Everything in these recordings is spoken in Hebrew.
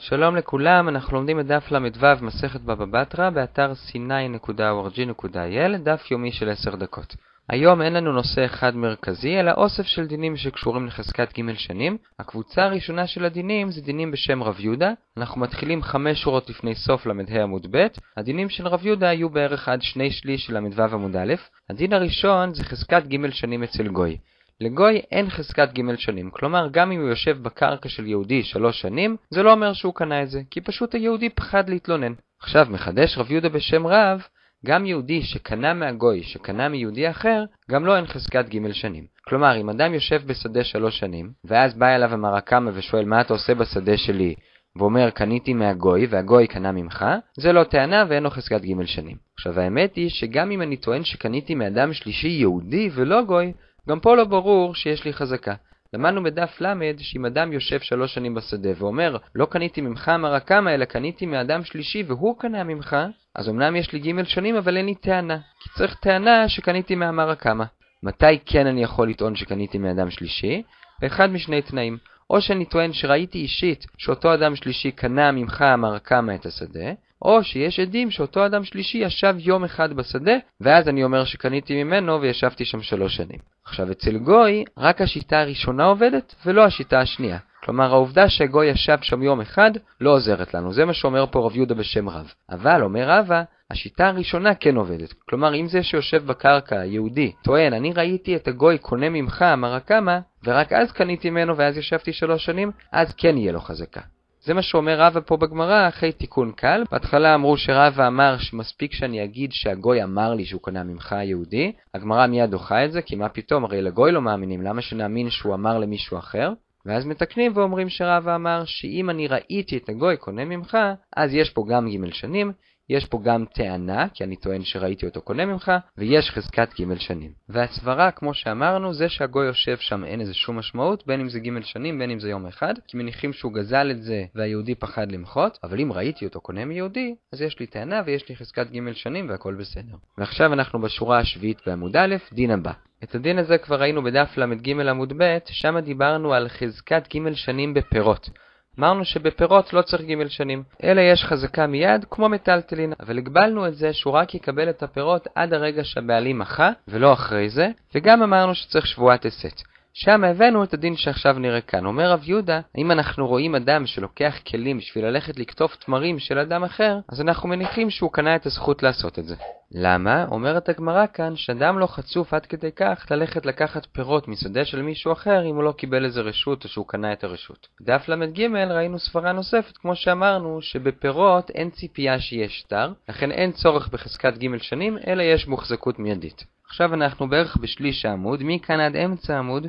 שלום לכולם, אנחנו לומדים את דף ל"ו מסכת בבא בתרא באתר c9.org.il, דף יומי של 10 דקות. היום אין לנו נושא אחד מרכזי, אלא אוסף של דינים שקשורים לחזקת ג' שנים. הקבוצה הראשונה של הדינים זה דינים בשם רב יהודה. אנחנו מתחילים חמש שורות לפני סוף ל"ה עמוד ב'. הדינים של רב יהודה היו בערך עד שני שליש של ל"ו עמוד א'. הדין הראשון זה חזקת ג' שנים אצל גוי. לגוי אין חזקת ג' שנים, כלומר גם אם הוא יושב בקרקע של יהודי שלוש שנים, זה לא אומר שהוא קנה את זה, כי פשוט היהודי פחד להתלונן. עכשיו מחדש רב יהודה בשם רב, גם יהודי שקנה מהגוי, שקנה מיהודי אחר, גם לו לא אין חזקת ג' שנים. כלומר, אם אדם יושב בשדה שלוש שנים, ואז בא אליו המרקמה ושואל מה אתה עושה בשדה שלי, ואומר קניתי מהגוי והגוי קנה ממך, זה לא טענה ואין לו חזקת ג' שנים. עכשיו האמת היא שגם אם אני טוען שקניתי מאדם שלישי יהודי ולא גוי, גם פה לא ברור שיש לי חזקה. למדנו בדף ל' שאם אדם יושב שלוש שנים בשדה ואומר לא קניתי ממך מרקמה אלא קניתי מאדם שלישי והוא קנה ממך, אז אמנם יש לי ג' שנים אבל אין לי טענה, כי צריך טענה שקניתי מהמרקמה. מתי כן אני יכול לטעון שקניתי מאדם שלישי? באחד משני תנאים. או שאני טוען שראיתי אישית שאותו אדם שלישי קנה ממך המרקמה את השדה, או שיש עדים שאותו אדם שלישי ישב יום אחד בשדה, ואז אני אומר שקניתי ממנו וישבתי שם שלוש שנים. עכשיו אצל גוי, רק השיטה הראשונה עובדת, ולא השיטה השנייה. כלומר, העובדה שגוי ישב שם יום אחד לא עוזרת לנו, זה מה שאומר פה רב יהודה בשם רב. אבל, אומר רבא, השיטה הראשונה כן עובדת. כלומר, אם זה שיושב בקרקע, יהודי, טוען, אני ראיתי את הגוי קונה ממך מרקמה, ורק אז קניתי ממנו ואז ישבתי שלוש שנים, אז כן יהיה לו חזקה. זה מה שאומר רבא פה בגמרא אחרי תיקון קל. בהתחלה אמרו שרבא אמר שמספיק שאני אגיד שהגוי אמר לי שהוא קנה ממך היהודי. הגמרא מיד דוחה את זה, כי מה פתאום, הרי לגוי לא מאמינים, למה שנאמין שהוא אמר למישהו אחר? ואז מתקנים ואומרים שרבא אמר שאם אני ראיתי את הגוי קונה ממך, אז יש פה גם ג' שנים, יש פה גם טענה, כי אני טוען שראיתי אותו קונה ממך, ויש חזקת ג' שנים. והסברה, כמו שאמרנו, זה שהגוי יושב שם אין איזה שום משמעות, בין אם זה ג' שנים, בין אם זה יום אחד, כי מניחים שהוא גזל את זה והיהודי פחד למחות, אבל אם ראיתי אותו קונה מיהודי, אז יש לי טענה ויש לי חזקת ג' שנים והכל בסדר. ועכשיו אנחנו בשורה השביעית בעמוד א', דין הבא. את הדין הזה כבר ראינו בדף ל"ג עמוד ב', שם דיברנו על חזקת ג' שנים בפירות. אמרנו שבפירות לא צריך ג' שנים, אלא יש חזקה מיד כמו מטלטלין, אבל הגבלנו את זה שהוא רק יקבל את הפירות עד הרגע שהבעלים מחה, ולא אחרי זה, וגם אמרנו שצריך שבועת הסת. שם הבאנו את הדין שעכשיו נראה כאן. אומר רב יהודה, האם אנחנו רואים אדם שלוקח כלים בשביל ללכת לקטוף תמרים של אדם אחר, אז אנחנו מניחים שהוא קנה את הזכות לעשות את זה. למה? אומרת הגמרא כאן, שאדם לא חצוף עד כדי כך ללכת לקחת פירות משדה של מישהו אחר אם הוא לא קיבל איזה רשות או שהוא קנה את הרשות. דף ל"ג ראינו סברה נוספת, כמו שאמרנו, שבפירות אין ציפייה שיהיה שטר, לכן אין צורך בחזקת ג' שנים, אלא יש מוחזקות מיידית. עכשיו אנחנו בערך בשליש העמוד, מכאן עד אמצע העמוד,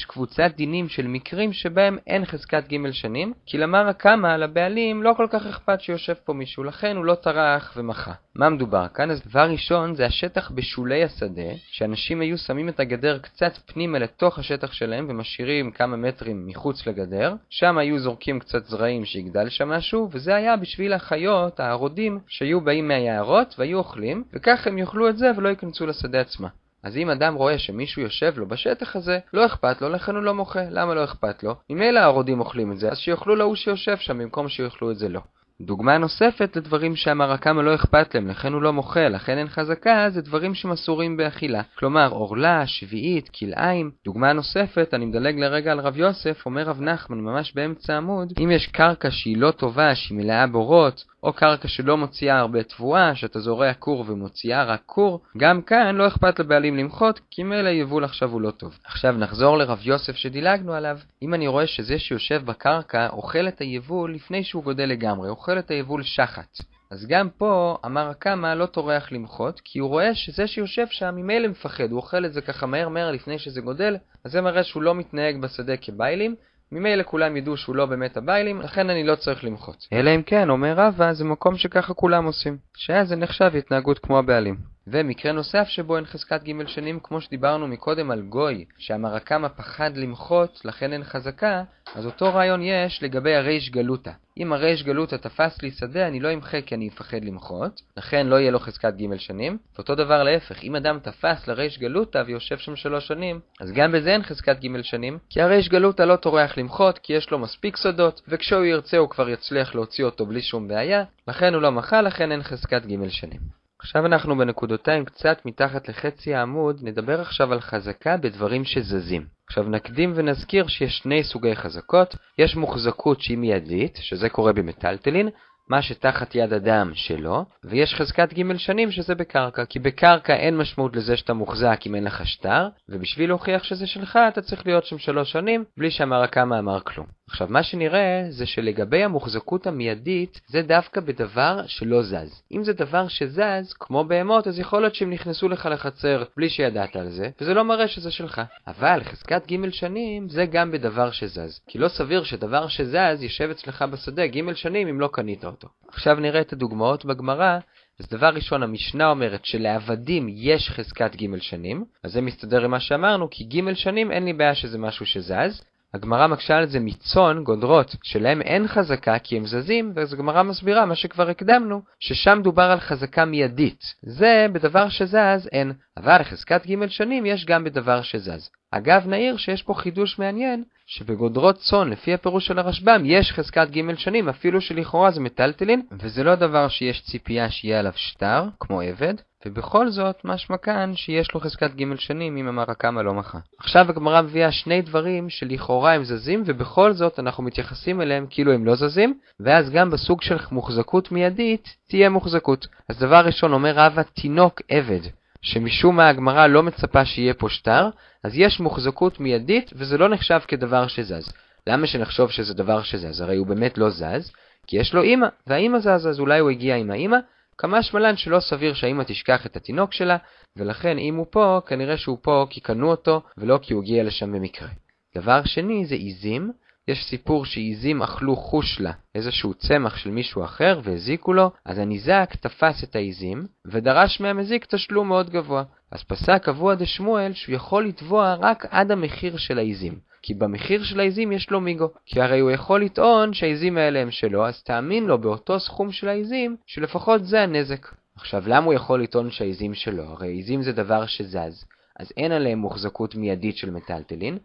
יש קבוצת דינים של מקרים שבהם אין חזקת ג' שנים, כי למר הקמא, לבעלים, לא כל כך אכפת שיושב פה מישהו, לכן הוא לא טרח ומחה. מה מדובר כאן? אז דבר ראשון זה השטח בשולי השדה, שאנשים היו שמים את הגדר קצת פנימה לתוך השטח שלהם ומשאירים כמה מטרים מחוץ לגדר, שם היו זורקים קצת זרעים שיגדל שם משהו, וזה היה בשביל החיות, הערודים, שהיו באים מהיערות והיו אוכלים, וכך הם יאכלו את זה ולא ייכנסו לשדה עצמה. אז אם אדם רואה שמישהו יושב לו בשטח הזה, לא אכפת לו, לכן הוא לא מוחה. למה לא אכפת לו? ממילא הערודים אוכלים את זה, אז שיאכלו להוא שיושב שם במקום שיאכלו את זה לא. דוגמה נוספת לדברים שהמרקמה לא אכפת להם, לכן הוא לא מוחה, לכן אין חזקה, זה דברים שמסורים באכילה. כלומר, עורלה, שביעית, כלאיים. דוגמה נוספת, אני מדלג לרגע על רב יוסף, אומר רב נחמן ממש באמצע עמוד, אם יש קרקע שהיא לא טובה, שהיא מלאה בורות, או קרקע שלא מוציאה הרבה תבואה, שאתה זורע כור ומוציאה רק כור, גם כאן לא אכפת לבעלים למחות, כי מילא יבול עכשיו הוא לא טוב. עכשיו נחזור לרב יוסף שדילגנו עליו. אם אני רואה שזה שיושב בקרקע אוכל את היבול לפני שהוא גודל לגמרי, אוכל את היבול שחת. אז גם פה אמר הקמא לא טורח למחות, כי הוא רואה שזה שיושב שם ממילא מפחד, הוא אוכל את זה ככה מהר מהר לפני שזה גודל, אז זה מראה שהוא לא מתנהג בשדה כביילים, ממילא כולם ידעו שהוא לא באמת הביילים, לכן אני לא צריך למחות. אלא אם כן, אומר רבא, זה מקום שככה כולם עושים, שאז זה נחשב התנהגות כמו הבעלים. ומקרה נוסף שבו אין חזקת ג' שנים, כמו שדיברנו מקודם על גוי, שהמרקמה פחד למחות, לכן אין חזקה, אז אותו רעיון יש לגבי הריש גלותא. אם הריש גלותא תפס לי שדה, אני לא אמחה כי אני אפחד למחות, לכן לא יהיה לו חזקת ג' שנים. ואותו דבר להפך, אם אדם תפס לריש גלותא ויושב שם שלוש שנים, אז גם בזה אין חזקת ג' שנים, כי הריש גלותא לא טורח למחות, כי יש לו מספיק סודות, וכשהוא ירצה הוא כבר יצליח להוציא אותו בלי שום בעיה, לכן הוא לא מחה, לכן אין חזקת ג' שנים. עכשיו אנחנו בנקודותיים קצת מתחת לחצי העמוד, נדבר עכשיו על חזקה בדברים שזזים. עכשיו נקדים ונזכיר שיש שני סוגי חזקות, יש מוחזקות שהיא מיידית, שזה קורה במטלטלין, מה שתחת יד אדם שלו, ויש חזקת ג' שנים שזה בקרקע, כי בקרקע אין משמעות לזה שאתה מוחזק אם אין לך שטר, ובשביל להוכיח שזה שלך אתה צריך להיות שם שלוש שנים, בלי שהמרקמה אמר כלום. עכשיו, מה שנראה זה שלגבי המוחזקות המיידית, זה דווקא בדבר שלא זז. אם זה דבר שזז, כמו בהמות, אז יכול להיות שהם נכנסו לך לחצר בלי שידעת על זה, וזה לא מראה שזה שלך. אבל חזקת ג' שנים זה גם בדבר שזז. כי לא סביר שדבר שזז יישב אצלך בשדה ג' שנים אם לא קנית אותו. עכשיו נראה את הדוגמאות בגמרא, אז דבר ראשון, המשנה אומרת שלעבדים יש חזקת ג' שנים, אז זה מסתדר עם מה שאמרנו, כי ג' שנים אין לי בעיה שזה משהו שזז, הגמרא מקשה על זה מצאן, גודרות, שלהם אין חזקה כי הם זזים, ואז הגמרא מסבירה מה שכבר הקדמנו, ששם דובר על חזקה מיידית. זה בדבר שזז אין, אבל חזקת ג' שנים יש גם בדבר שזז. אגב, נעיר שיש פה חידוש מעניין, שבגודרות צאן, לפי הפירוש של הרשב"ם, יש חזקת ג' שנים, אפילו שלכאורה זה מטלטלין, וזה לא דבר שיש ציפייה שיהיה עליו שטר, כמו עבד, ובכל זאת, משמע כאן שיש לו חזקת ג' שנים אם אמר הקמא לא מחה. עכשיו הגמרא מביאה שני דברים שלכאורה הם זזים, ובכל זאת אנחנו מתייחסים אליהם כאילו הם לא זזים, ואז גם בסוג של מוחזקות מיידית תהיה מוחזקות. אז דבר ראשון אומר רבא תינוק עבד. שמשום מה הגמרא לא מצפה שיהיה פה שטר, אז יש מוחזקות מיידית וזה לא נחשב כדבר שזז. למה שנחשוב שזה דבר שזז? הרי הוא באמת לא זז, כי יש לו אימא, והאימא זז, אז אולי הוא הגיע עם האימא, כמה שמלן שלא סביר שהאימא תשכח את התינוק שלה, ולכן אם הוא פה, כנראה שהוא פה כי קנו אותו, ולא כי הוא הגיע לשם במקרה. דבר שני זה עיזים, יש סיפור שעיזים אכלו חושלה, איזשהו צמח של מישהו אחר, והזיקו לו, אז הניזק תפס את העיזים, ודרש מהמזיק תשלום מאוד גבוה. אז פסק אבוה דשמואל שהוא יכול לתבוע רק עד המחיר של העיזים. כי במחיר של העיזים יש לו מיגו. כי הרי הוא יכול לטעון שהעיזים האלה הם שלו, אז תאמין לו באותו סכום של העיזים, שלפחות זה הנזק. עכשיו, למה הוא יכול לטעון שהעיזים שלו? הרי עיזים זה דבר שזז, אז אין עליהם מוחזקות מיידית של מטלטלין.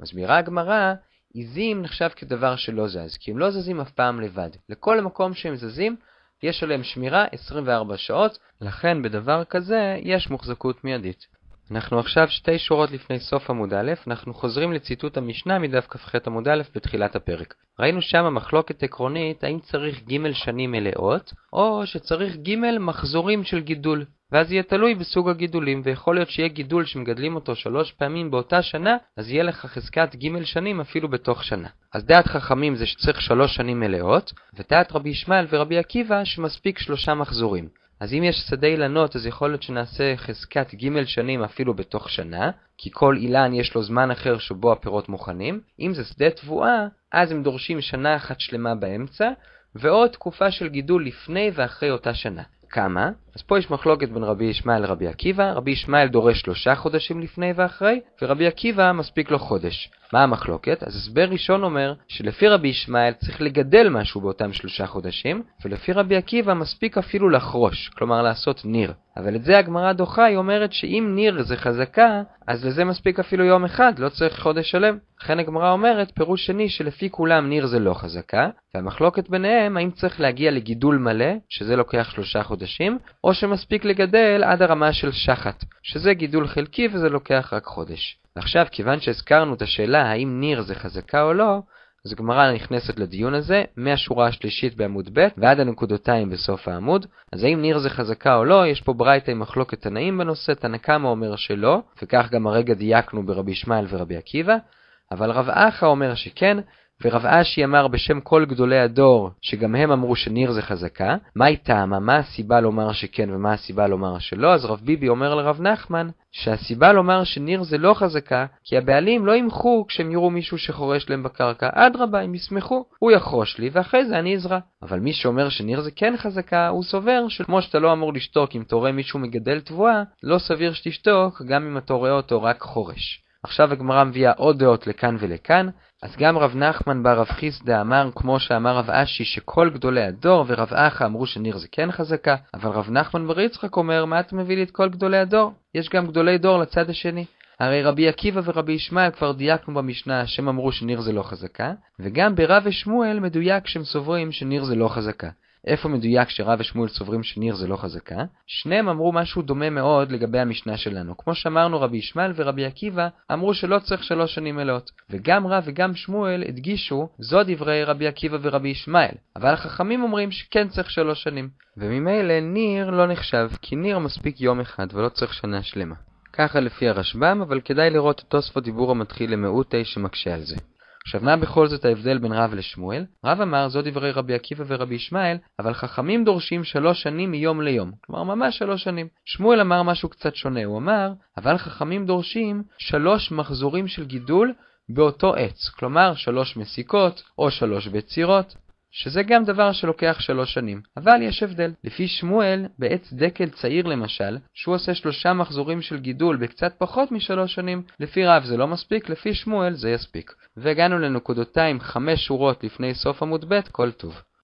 מסבירה הגמרא, עיזים נחשב כדבר שלא זז, כי הם לא זזים אף פעם לבד. לכל מקום שהם זזים, יש עליהם שמירה 24 שעות, לכן בדבר כזה יש מוחזקות מיידית. אנחנו עכשיו שתי שורות לפני סוף עמוד א', אנחנו חוזרים לציטוט המשנה מדף כ"ח עמוד א' בתחילת הפרק. ראינו שם מחלוקת עקרונית האם צריך ג' שנים מלאות, או שצריך ג' מחזורים של גידול. ואז יהיה תלוי בסוג הגידולים, ויכול להיות שיהיה גידול שמגדלים אותו שלוש פעמים באותה שנה, אז יהיה לך חזקת ג' שנים אפילו בתוך שנה. אז דעת חכמים זה שצריך שלוש שנים מלאות, ודעת רבי ישמעאל ורבי עקיבא שמספיק שלושה מחזורים. אז אם יש שדה אילנות, אז יכול להיות שנעשה חזקת ג' שנים אפילו בתוך שנה, כי כל אילן יש לו זמן אחר שבו הפירות מוכנים. אם זה שדה תבואה, אז הם דורשים שנה אחת שלמה באמצע, ועוד תקופה של גידול לפני ואחרי אותה שנה. כמה? אז פה יש מחלוקת בין רבי ישמעאל לרבי עקיבא, רבי ישמעאל דורש שלושה חודשים לפני ואחרי, ורבי עקיבא מספיק לו חודש. מה המחלוקת? אז הסבר ראשון אומר שלפי רבי ישמעאל צריך לגדל משהו באותם שלושה חודשים, ולפי רבי עקיבא מספיק אפילו לחרוש, כלומר לעשות ניר. אבל את זה הגמרא דוחה, היא אומרת שאם ניר זה חזקה, אז לזה מספיק אפילו יום אחד, לא צריך חודש שלם. לכן הגמרא אומרת, פירוש שני שלפי כולם ניר זה לא חזקה, והמחלוקת ביניהם האם צריך להגיע לגידול מלא, שזה לוקח שלושה חודשים, או שמספיק לגדל עד הרמה של שחת, שזה גידול חלקי וזה לוקח רק חודש. ועכשיו, כיוון שהזכרנו את השאלה האם ניר זה חזקה או לא, אז הגמרא נכנסת לדיון הזה מהשורה השלישית בעמוד ב' ועד הנקודותיים בסוף העמוד. אז האם ניר זה חזקה או לא, יש פה ברייתא עם מחלוקת תנאים בנושא, תנא קמא אומר שלא, וכך גם הרגע דייקנו ברבי ישמעאל ורבי עקיבא, אבל רב אחא אומר שכן, ורב אשי אמר בשם כל גדולי הדור, שגם הם אמרו שניר זה חזקה, מה היא טעמה, מה הסיבה לומר שכן ומה הסיבה לומר שלא, אז רב ביבי אומר לרב נחמן, שהסיבה לומר שניר זה לא חזקה, כי הבעלים לא ימחו כשהם יראו מישהו שחורש להם בקרקע, אדרבה, הם ישמחו, הוא יחרוש לי ואחרי זה אני אזרע. אבל מי שאומר שניר זה כן חזקה, הוא סובר שכמו שאתה לא אמור לשתוק אם אתה רואה מישהו מגדל תבואה, לא סביר שתשתוק גם אם אתה רואה אותו רק חורש. עכשיו הגמרא מביאה עוד דעות לכאן ולכאן, אז גם רב נחמן בר רב חיסדא אמר, כמו שאמר רב אשי, שכל גדולי הדור, ורב אחא אמרו שניר זה כן חזקה, אבל רב נחמן בר יצחק אומר, מה אתה מביא לי את כל גדולי הדור? יש גם גדולי דור לצד השני. הרי רבי עקיבא ורבי ישמעאל כבר דייקנו במשנה שהם אמרו שניר זה לא חזקה, וגם ברב ושמואל מדויק שהם סוברים שניר זה לא חזקה. איפה מדויק שרב ושמואל סוברים שניר זה לא חזקה? שניהם אמרו משהו דומה מאוד לגבי המשנה שלנו. כמו שאמרנו, רבי ישמעאל ורבי עקיבא אמרו שלא צריך שלוש שנים מלאות. וגם רב וגם שמואל הדגישו, זו דברי רבי עקיבא ורבי ישמעאל. אבל החכמים אומרים שכן צריך שלוש שנים. וממילא ניר לא נחשב, כי ניר מספיק יום אחד ולא צריך שנה שלמה. ככה לפי הרשב"ם, אבל כדאי לראות את תוספות דיבור המתחיל למעוטי שמקשה על זה. עכשיו, מה בכל זאת ההבדל בין רב לשמואל? רב אמר, זו דברי רבי עקיבא ורבי ישמעאל, אבל חכמים דורשים שלוש שנים מיום ליום. כלומר, ממש שלוש שנים. שמואל אמר משהו קצת שונה, הוא אמר, אבל חכמים דורשים שלוש מחזורים של גידול באותו עץ. כלומר, שלוש מסיקות, או שלוש בצירות, שזה גם דבר שלוקח שלוש שנים. אבל יש הבדל. לפי שמואל, בעץ דקל צעיר למשל, שהוא עושה שלושה מחזורים של גידול בקצת פחות משלוש שנים, לפי רב זה לא מספיק, לפי שמואל זה יספיק. והגענו לנקודותיים חמש שורות לפני סוף עמוד ב', כל טוב.